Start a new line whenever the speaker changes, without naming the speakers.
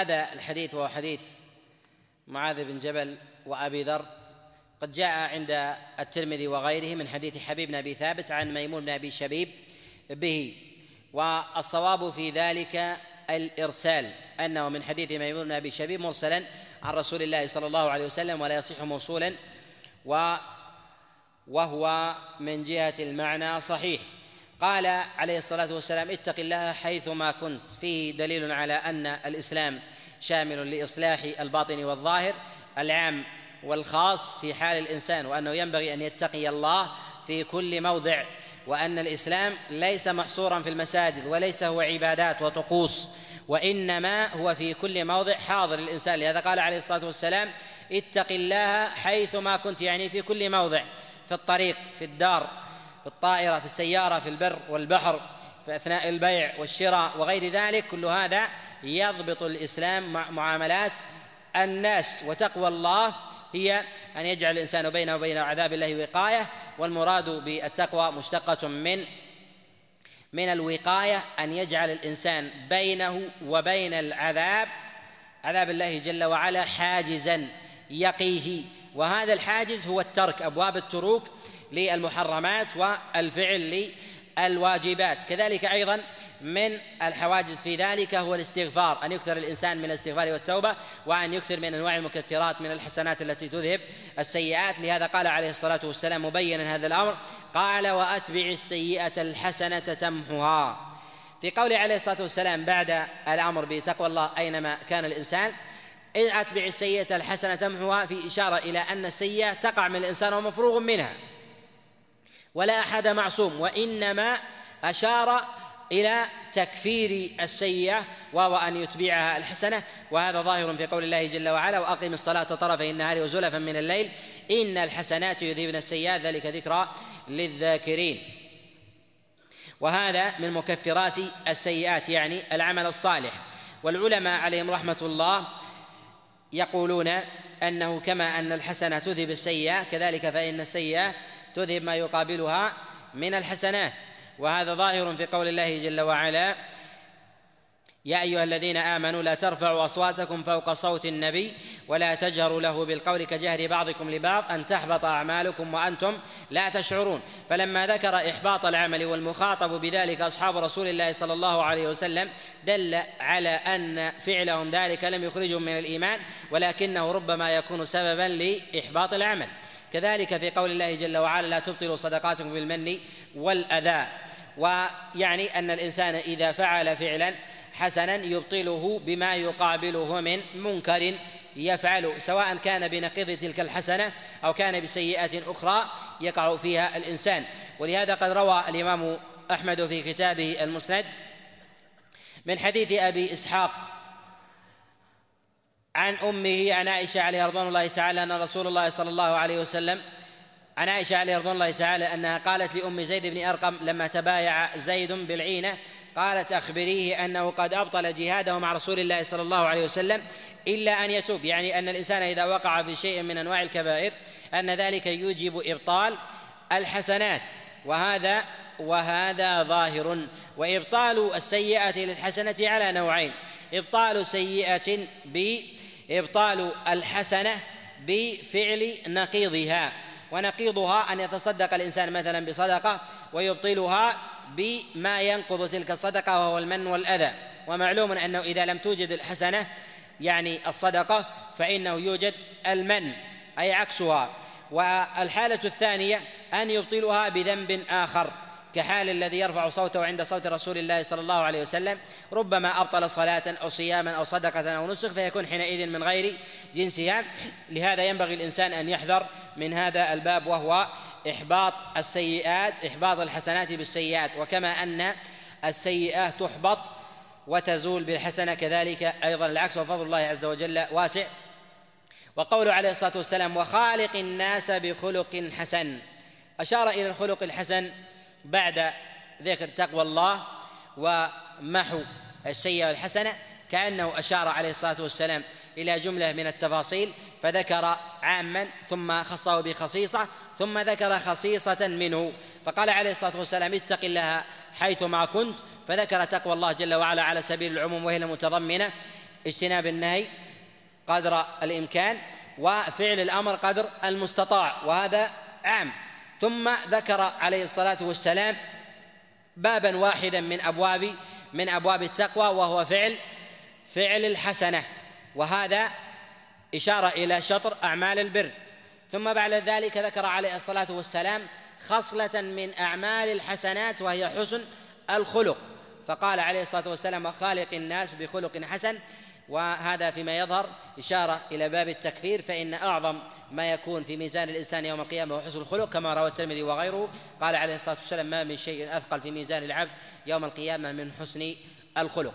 هذا الحديث وهو حديث معاذ بن جبل وابي ذر قد جاء عند الترمذي وغيره من حديث حبيب بن ابي ثابت عن ميمون بن ابي شبيب به والصواب في ذلك الارسال انه من حديث ميمون بن ابي شبيب مرسلا عن رسول الله صلى الله عليه وسلم ولا يصح موصولا و وهو من جهه المعنى صحيح قال عليه الصلاة والسلام اتق الله حيثما كنت فيه دليل على أن الإسلام شامل لإصلاح الباطن والظاهر العام والخاص في حال الإنسان وأنه ينبغي أن يتقي الله في كل موضع وأن الإسلام ليس محصورا في المساجد وليس هو عبادات وطقوس وإنما هو في كل موضع حاضر للإنسان لهذا قال عليه الصلاة والسلام اتق الله حيثما كنت يعني في كل موضع في الطريق في الدار في الطائرة في السيارة في البر والبحر في أثناء البيع والشراء وغير ذلك كل هذا يضبط الإسلام مع معاملات الناس وتقوى الله هي أن يجعل الإنسان بينه وبين عذاب الله وقاية والمراد بالتقوى مشتقة من من الوقاية أن يجعل الإنسان بينه وبين العذاب عذاب الله جل وعلا حاجزا يقيه وهذا الحاجز هو الترك أبواب التروك للمحرمات والفعل للواجبات كذلك أيضا من الحواجز في ذلك هو الاستغفار أن يكثر الإنسان من الاستغفار والتوبة وأن يكثر من أنواع المكفرات من الحسنات التي تذهب السيئات لهذا قال عليه الصلاة والسلام مبينا هذا الأمر قال وأتبع السيئة الحسنة تمحها في قوله عليه الصلاة والسلام بعد الأمر بتقوى الله أينما كان الإنسان إن أتبع السيئة الحسنة تمحوها في إشارة إلى أن السيئة تقع من الإنسان ومفروغ منها ولا أحد معصوم وإنما أشار إلى تكفير السيئة وهو أن يتبعها الحسنة وهذا ظاهر في قول الله جل وعلا وأقم الصلاة طرفي النهار وزلفا من الليل إن الحسنات يذهبن السيئات ذلك ذكرى للذاكرين وهذا من مكفرات السيئات يعني العمل الصالح والعلماء عليهم رحمة الله يقولون أنه كما أن الحسنة تذهب السيئة كذلك فإن السيئة تذهب ما يقابلها من الحسنات وهذا ظاهر في قول الله جل وعلا يا أيها الذين آمنوا لا ترفعوا أصواتكم فوق صوت النبي ولا تجهروا له بالقول كجهر بعضكم لبعض أن تحبط أعمالكم وأنتم لا تشعرون فلما ذكر إحباط العمل والمخاطب بذلك أصحاب رسول الله صلى الله عليه وسلم دل على أن فعلهم ذلك لم يخرجهم من الإيمان ولكنه ربما يكون سببا لإحباط العمل كذلك في قول الله جل وعلا لا تبطلوا صدقاتكم بالمن والأذى ويعني أن الإنسان إذا فعل فعلا حسنا يبطله بما يقابله من منكر يفعل سواء كان بنقيض تلك الحسنة أو كان بسيئة أخرى يقع فيها الإنسان ولهذا قد روى الإمام أحمد في كتابه المسند من حديث أبي إسحاق عن أمه عن عائشة عليه رضوان الله تعالى أن رسول الله صلى الله عليه وسلم عن عائشة عليه رضوان الله تعالى أنها قالت لأم زيد بن أرقم لما تبايع زيد بالعينة قالت أخبريه أنه قد أبطل جهاده مع رسول الله صلى الله عليه وسلم إلا أن يتوب يعني أن الإنسان إذا وقع في شيء من أنواع الكبائر أن ذلك يوجب إبطال الحسنات وهذا وهذا ظاهر وإبطال السيئة للحسنة على نوعين إبطال سيئة بإبطال الحسنة بفعل نقيضها ونقيضها أن يتصدق الإنسان مثلا بصدقة ويبطلها بما ينقض تلك الصدقه وهو المن والاذى ومعلوم انه اذا لم توجد الحسنه يعني الصدقه فانه يوجد المن اي عكسها والحاله الثانيه ان يبطلها بذنب اخر كحال الذي يرفع صوته عند صوت رسول الله صلى الله عليه وسلم ربما أبطل صلاة أو صياما أو صدقة أو نسك فيكون حينئذ من غير جنسها يعني. لهذا ينبغي الإنسان أن يحذر من هذا الباب وهو إحباط السيئات إحباط الحسنات بالسيئات وكما أن السيئات تحبط وتزول بالحسنة كذلك أيضا العكس وفضل الله عز وجل واسع وقوله عليه الصلاة والسلام وخالق الناس بخلق حسن أشار إلى الخلق الحسن بعد ذكر تقوى الله ومحو السيئة والحسنة كأنه أشار عليه الصلاة والسلام إلى جملة من التفاصيل فذكر عاما ثم خصه بخصيصة ثم ذكر خصيصة منه فقال عليه الصلاة والسلام اتق الله حيثما كنت فذكر تقوى الله جل وعلا على سبيل العموم وهي المتضمنة اجتناب النهي قدر الإمكان وفعل الأمر قدر المستطاع وهذا عام ثم ذكر عليه الصلاة والسلام بابا واحدا من أبواب من أبواب التقوى وهو فعل فعل الحسنة وهذا إشارة إلى شطر أعمال البر ثم بعد ذلك ذكر عليه الصلاة والسلام خصلة من أعمال الحسنات وهي حسن الخلق فقال عليه الصلاة والسلام خالق الناس بخلق حسن وهذا فيما يظهر إشارة إلى باب التكفير فإن أعظم ما يكون في ميزان الإنسان يوم القيامة هو حسن الخلق كما روى الترمذي وغيره قال عليه الصلاة والسلام ما من شيء أثقل في ميزان العبد يوم القيامة من حسن الخلق